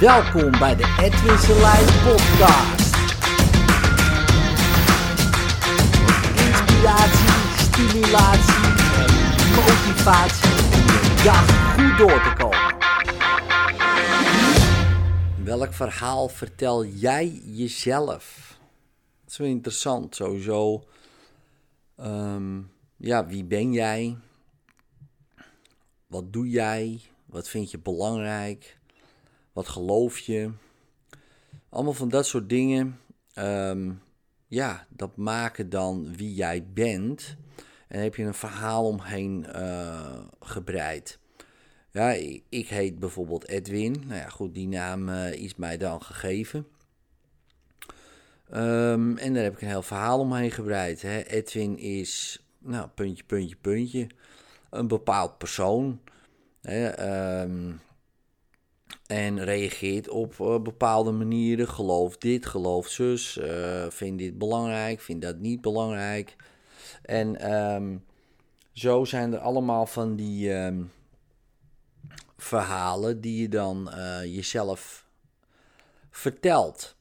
Welkom bij de Edwin Selijn podcast. Inspiratie, stimulatie en motivatie de dag goed door te komen. Welk verhaal vertel jij jezelf? Dat is interessant, sowieso. Ehm, ja, wie ben jij? Wat doe jij? Wat vind je belangrijk? Wat geloof je? Allemaal van dat soort dingen. Ehm, ja, dat maken dan wie jij bent. En heb je een verhaal omheen uh, gebreid. Ja, ik, heet bijvoorbeeld Edwin. Nou ja, goed, die naam uh, is mij dan gegeven. Um, en daar heb ik een heel verhaal omheen gebreid. Hè. Edwin is, nou, puntje, puntje, puntje. Een bepaald persoon. Hè, um, en reageert op uh, bepaalde manieren. Geloof dit, geloof zus. Uh, vind dit belangrijk, vind dat niet belangrijk. En um, zo zijn er allemaal van die um, verhalen die je dan uh, jezelf vertelt.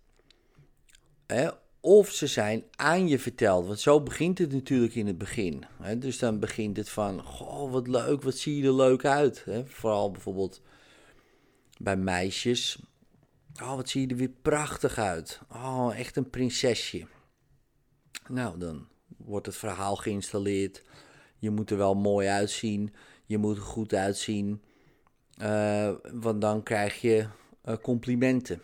Hè? Of ze zijn aan je verteld. Want zo begint het natuurlijk in het begin. Hè? Dus dan begint het van: Goh, wat leuk, wat zie je er leuk uit. Hè? Vooral bijvoorbeeld bij meisjes. Oh, wat zie je er weer prachtig uit. Oh, echt een prinsesje. Nou, dan wordt het verhaal geïnstalleerd. Je moet er wel mooi uitzien. Je moet er goed uitzien. Uh, want dan krijg je uh, complimenten.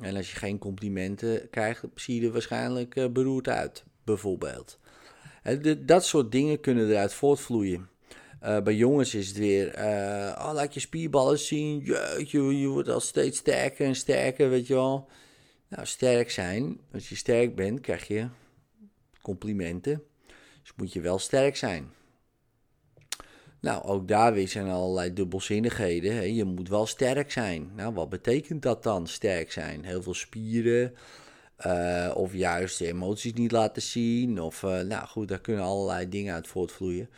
En als je geen complimenten krijgt, zie je er waarschijnlijk uh, beroerd uit, bijvoorbeeld. Dat soort dingen kunnen eruit voortvloeien. Uh, bij jongens is het weer, uh, oh, laat je spierballen zien. Jeetje, je wordt al steeds sterker en sterker, weet je wel. Nou, sterk zijn. Als je sterk bent, krijg je complimenten. Dus moet je wel sterk zijn. Nou, ook daar weer zijn allerlei dubbelzinnigheden. Hè. Je moet wel sterk zijn. Nou, wat betekent dat dan, sterk zijn? Heel veel spieren. Uh, of juist emoties niet laten zien. Of, nou goed, daar kunnen allerlei dingen uit voortvloeien.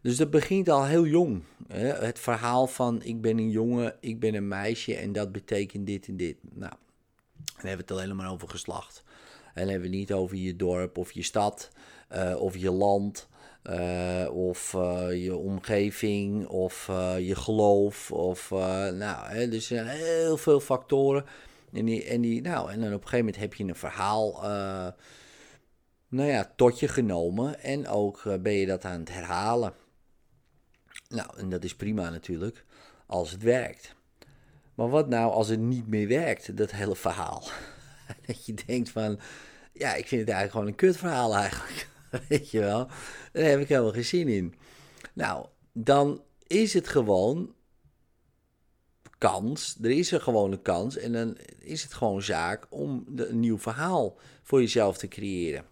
Dus dat begint al heel jong. Hè? Het verhaal van ik ben een jongen, ik ben een meisje en dat betekent dit en dit. Nou, dan hebben we het alleen maar over geslacht. En dan hebben we niet over je dorp of je stad uh, of je land. Uh, of uh, je omgeving of je geloof. Of, nou, hè, dus er zijn heel veel factoren. En, die, en, die, nou, en dan op een gegeven moment heb je een verhaal nou ja, tot je genomen. En ook ben je dat aan het herhalen. Nou, en dat is prima natuurlijk, als het werkt. Maar wat nou als het niet meer werkt, dat hele verhaal? dat je denkt van, ja, ik vind het eigenlijk gewoon een kutverhaal eigenlijk. Weet je wel? Daar heb ik helemaal geen zin in. Nou, dan is het gewoon kans. Er is er gewoon een kans. En dan is het gewoon zaak om een nieuw verhaal voor jezelf te creëren.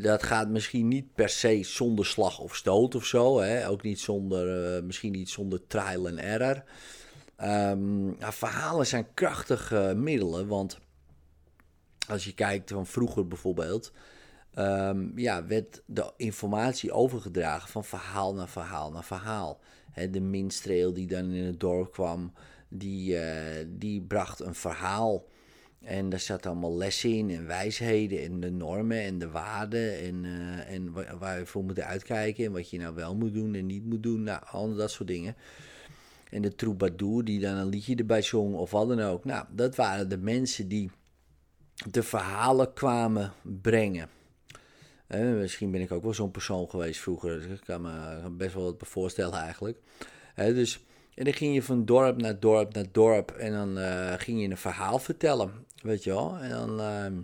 Dat gaat misschien niet per se zonder slag of stoot of zo. Hè? Ook niet zonder, uh, misschien niet zonder trial en error. Nou, verhalen zijn krachtige middelen, want als je kijkt van vroeger bijvoorbeeld, um, ja, werd de informatie overgedragen van verhaal naar verhaal naar verhaal. De minstreel die dan in het dorp kwam, die, uh, die bracht een verhaal. En daar zat allemaal lessen in en wijsheden en de normen en de waarden en, uh, en waar je voor moet uitkijken en wat je nou wel moet doen en niet moet doen. Nou, al dat soort dingen. En de troubadour die dan een liedje erbij zong of wat dan ook. Nou, dat waren de mensen die de verhalen kwamen brengen. Eh, misschien ben ik ook wel zo'n persoon geweest vroeger. Dus ik kan me best wel wat voorstellen eigenlijk. Eh, dus en dan ging je van dorp naar dorp naar dorp en dan uh, ging je een verhaal vertellen, weet je wel. En dan, uh,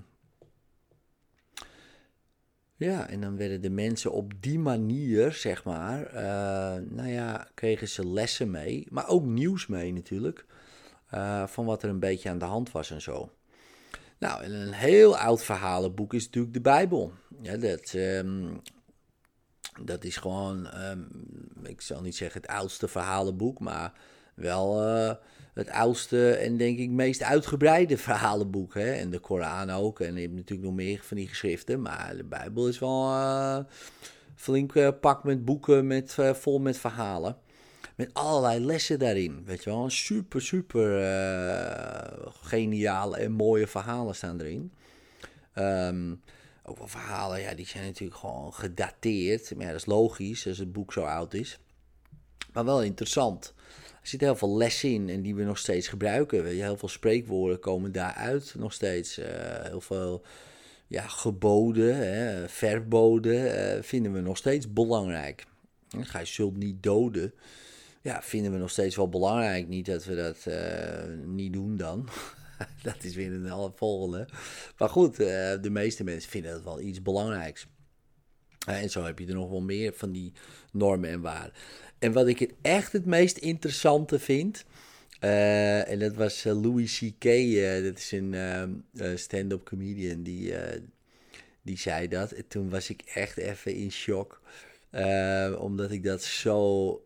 ja, en dan werden de mensen op die manier, zeg maar, uh, nou ja, kregen ze lessen mee, maar ook nieuws mee natuurlijk, eh, van wat er een beetje aan de hand was en zo. Nou, en een heel oud verhalenboek is natuurlijk de Bijbel. Ja, dat, um, dat is gewoon, um, ik zal niet zeggen het oudste verhalenboek, maar wel uh, het oudste en denk ik meest uitgebreide verhalenboek. Hè? En de Koran ook. En je hebt natuurlijk nog meer van die geschriften, maar de Bijbel is wel uh, flink uh, pak met boeken met, vol met verhalen. Met allerlei lessen daarin. Weet je wel, super, super geniale en mooie verhalen staan erin. Um, ook wel verhalen, ja, die zijn natuurlijk gewoon gedateerd. Maar dat is logisch als het boek zo oud is. Maar wel interessant. Er zitten heel veel lessen in en die we nog steeds gebruiken. Heel veel spreekwoorden komen daaruit nog steeds. Uh, heel veel ja, geboden, hè, verboden uh, vinden we nog steeds belangrijk. Ga je zult niet doden. Ja, vinden we nog steeds wel belangrijk. Niet dat we dat uh, niet doen dan. dat is weer een volgende. Maar goed, uh, de meeste mensen vinden dat wel iets belangrijks. en zo heb je er nog wel meer van die normen en waarden. En wat ik het echt het meest interessante vind. Uh, en dat was Louis C.K., dat is een stand-up comedian, die, die zei dat. En toen was ik echt even in shock. omdat ik dat zo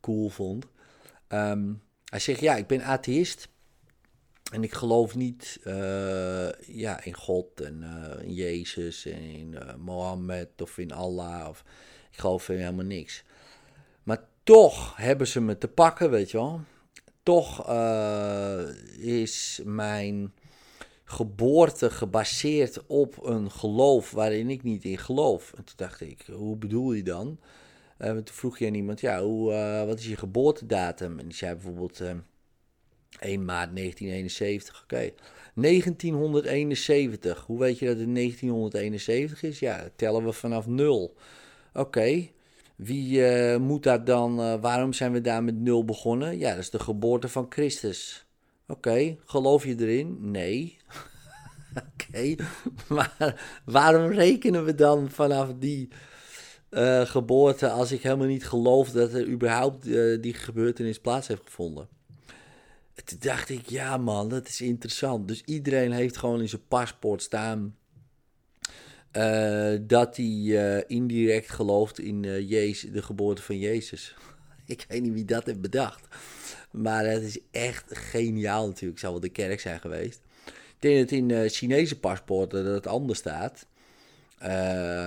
cool vond. Um, hij zegt, ja, ik ben atheïst. En ik geloof niet uh, ja, in God en uh, in Jezus en in uh, Mohammed of in Allah. Of, ik geloof in helemaal niks. Maar toch hebben ze me te pakken, weet je wel. Toch is mijn geboorte gebaseerd op een geloof waarin ik niet in geloof. En toen dacht ik, hoe bedoel je dan? toen vroeg je aan iemand, ja, hoe, wat is je geboortedatum? En die zei bijvoorbeeld 1 maart 1971, oké. 1971, hoe weet je dat het 1971 is? Ja, tellen we vanaf nul. Oké, wie uh, moet daar dan, uh, waarom zijn we daar met nul begonnen? Ja, dat is de geboorte van Christus. Oké, geloof je erin? Nee. Oké, maar waarom rekenen we dan vanaf die uh, geboorte als ik helemaal niet geloof dat er überhaupt die gebeurtenis plaats heeft gevonden? Toen dacht ik, ja man, dat is interessant. Dus iedereen heeft gewoon in zijn paspoort staan uh, dat hij uh, indirect gelooft in uh, Jezus, de geboorte van Jezus. ik weet niet wie dat heeft bedacht. Maar het is echt geniaal natuurlijk. Zou wel de kerk zijn geweest. Ik denk dat in Chinese paspoorten dat het anders staat.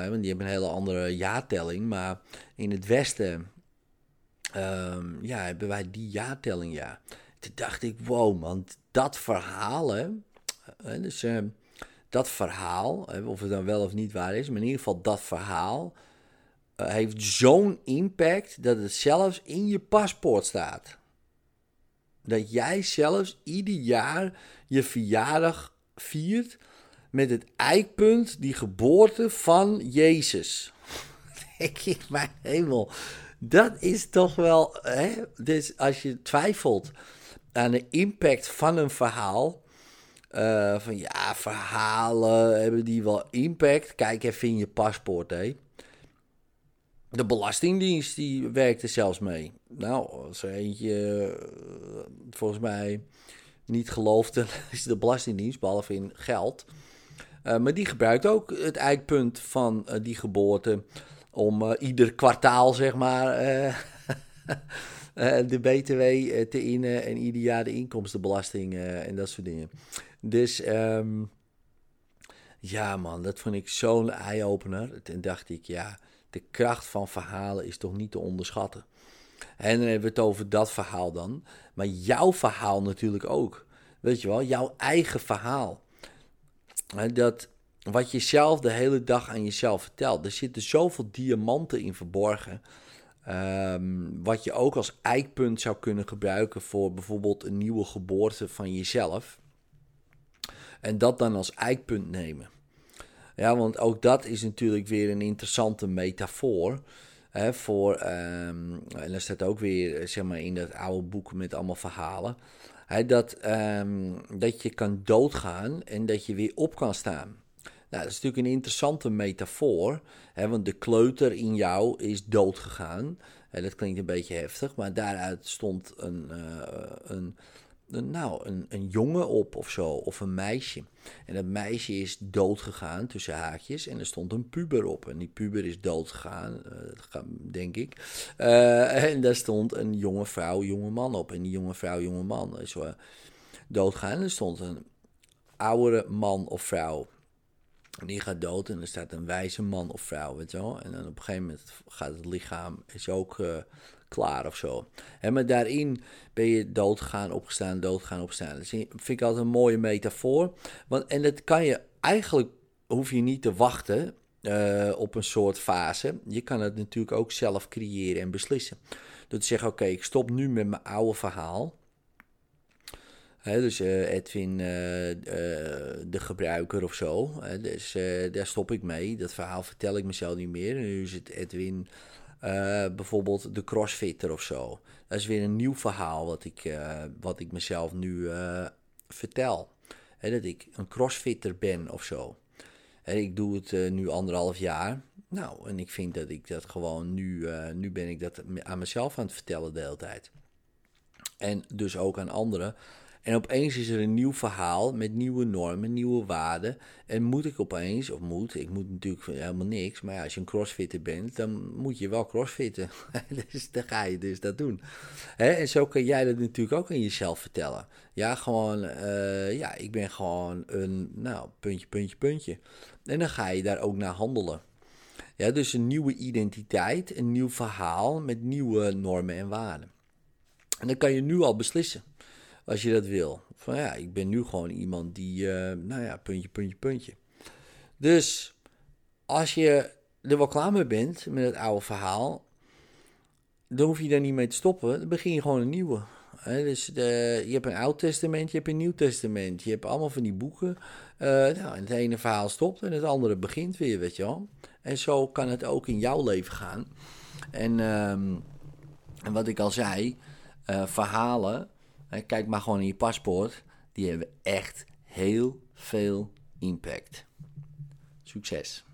want die hebben een hele andere jaartelling. Maar in het Westen um, ja, hebben wij die jaartelling, ja. Dacht ik, wow man, dat verhaal, hè, dus uh, dat verhaal, of het dan wel of niet waar is, maar in ieder geval dat verhaal uh, heeft zo'n impact dat het zelfs in je paspoort staat. Dat jij zelfs ieder jaar je verjaardag viert met het eikpunt, die geboorte van Jezus. Denk ik, mijn hemel. Dat is toch wel, hè? Dus als je twijfelt aan de impact van een verhaal. Uh, van ja, verhalen hebben die wel impact. Kijk even in je paspoort, hè. De Belastingdienst die werkt er zelfs mee. Nou, als er eentje uh, volgens mij niet gelooft, dan is de Belastingdienst, behalve in geld. Uh, maar die gebruikt ook het eikpunt van die geboorte om ieder kwartaal, zeg maar, de BTW eh, te innen en ieder jaar de inkomstenbelasting uh, en dat soort dingen. Dus um, ja man, dat vond ik zo'n eye-opener. En dacht ik, ja, de kracht van verhalen is toch niet te onderschatten. En dan hebben we het over dat verhaal dan. Maar jouw verhaal natuurlijk ook. Weet je wel, jouw eigen verhaal. Dat wat je zelf de hele dag aan jezelf vertelt. Er zitten zoveel diamanten in verborgen. Um, wat je ook als eikpunt zou kunnen gebruiken voor bijvoorbeeld een nieuwe geboorte van jezelf. En dat dan als eikpunt nemen. Ja, want ook dat is natuurlijk weer een interessante metafoor. Hè, voor, um, en dat staat ook weer zeg maar, in dat oude boek met allemaal verhalen. Dat, um, dat je kan doodgaan en dat je weer op kan staan. Nou, dat is natuurlijk een interessante metafoor, hè, want de kleuter in jou is doodgegaan. Hè, dat klinkt een beetje heftig, maar daaruit stond een, uh, een, een, nou, een, een jongen op of zo, of een meisje. En dat meisje is doodgegaan, tussen haakjes, en er stond een puber op. En die puber is doodgegaan, uh, denk ik. Uh, en daar stond een jonge vrouw, jonge man op. En die jonge vrouw, jonge man is doodgegaan. En er stond een oudere man of vrouw En die gaat dood en er staat een wijze man of vrouw, weet je wel. En dan op een gegeven moment gaat het lichaam, is ook uh, klaar of zo. En maar daarin ben je doodgaan, opgestaan, doodgaan, opstaan. Dat vind ik altijd een mooie metafoor. Want, en dat kan je, eigenlijk hoef je niet te wachten uh, op een soort fase. Je kan het natuurlijk ook zelf creëren en beslissen. Door te zeggen, oké, ik stop nu met mijn oude verhaal dus uh, Edwin, uh, de gebruiker of zo. dus daar stop ik mee. Dat verhaal vertel ik mezelf niet meer. Nu is het Edwin, bijvoorbeeld de crossfitter of zo. Dat is weer een nieuw verhaal wat ik, wat ik mezelf nu vertel. dat ik een crossfitter ben of zo. En ik doe het nu anderhalf jaar. Nou, en ik vind dat ik dat gewoon nu, nu ben ik dat aan mezelf aan het vertellen de hele tijd. En dus ook aan anderen. En opeens is er een nieuw verhaal met nieuwe normen, nieuwe waarden. En moet ik opeens, of moet, ik moet natuurlijk helemaal niks. Maar ja, als je een crossfitter bent, dan moet je wel crossfitten. dus dan ga je dus dat doen. Hè? En zo kan jij dat natuurlijk ook aan jezelf vertellen. Ja, gewoon, uh, ja, ik ben gewoon een, nou, puntje, puntje, puntje. En dan ga je daar ook naar handelen. Ja, dus een nieuwe identiteit, een nieuw verhaal met nieuwe normen en waarden. En dan kan je nu al beslissen. Als je dat wil. Van ja, ik ben nu gewoon iemand die, uh, nou ja, puntje, puntje, puntje. Dus als je er wel klaar mee bent met het oude verhaal, dan hoef je daar niet mee te stoppen. Dan begin je gewoon een nieuwe. dus de, je hebt een oud testament, je hebt een nieuw testament. Je hebt allemaal van die boeken. Uh, nou, het ene verhaal stopt en het andere begint weer, weet je wel. En zo kan het ook in jouw leven gaan. En, um, en wat ik al zei, verhalen Kijk maar gewoon in je paspoort. Die hebben echt heel veel impact. Succes!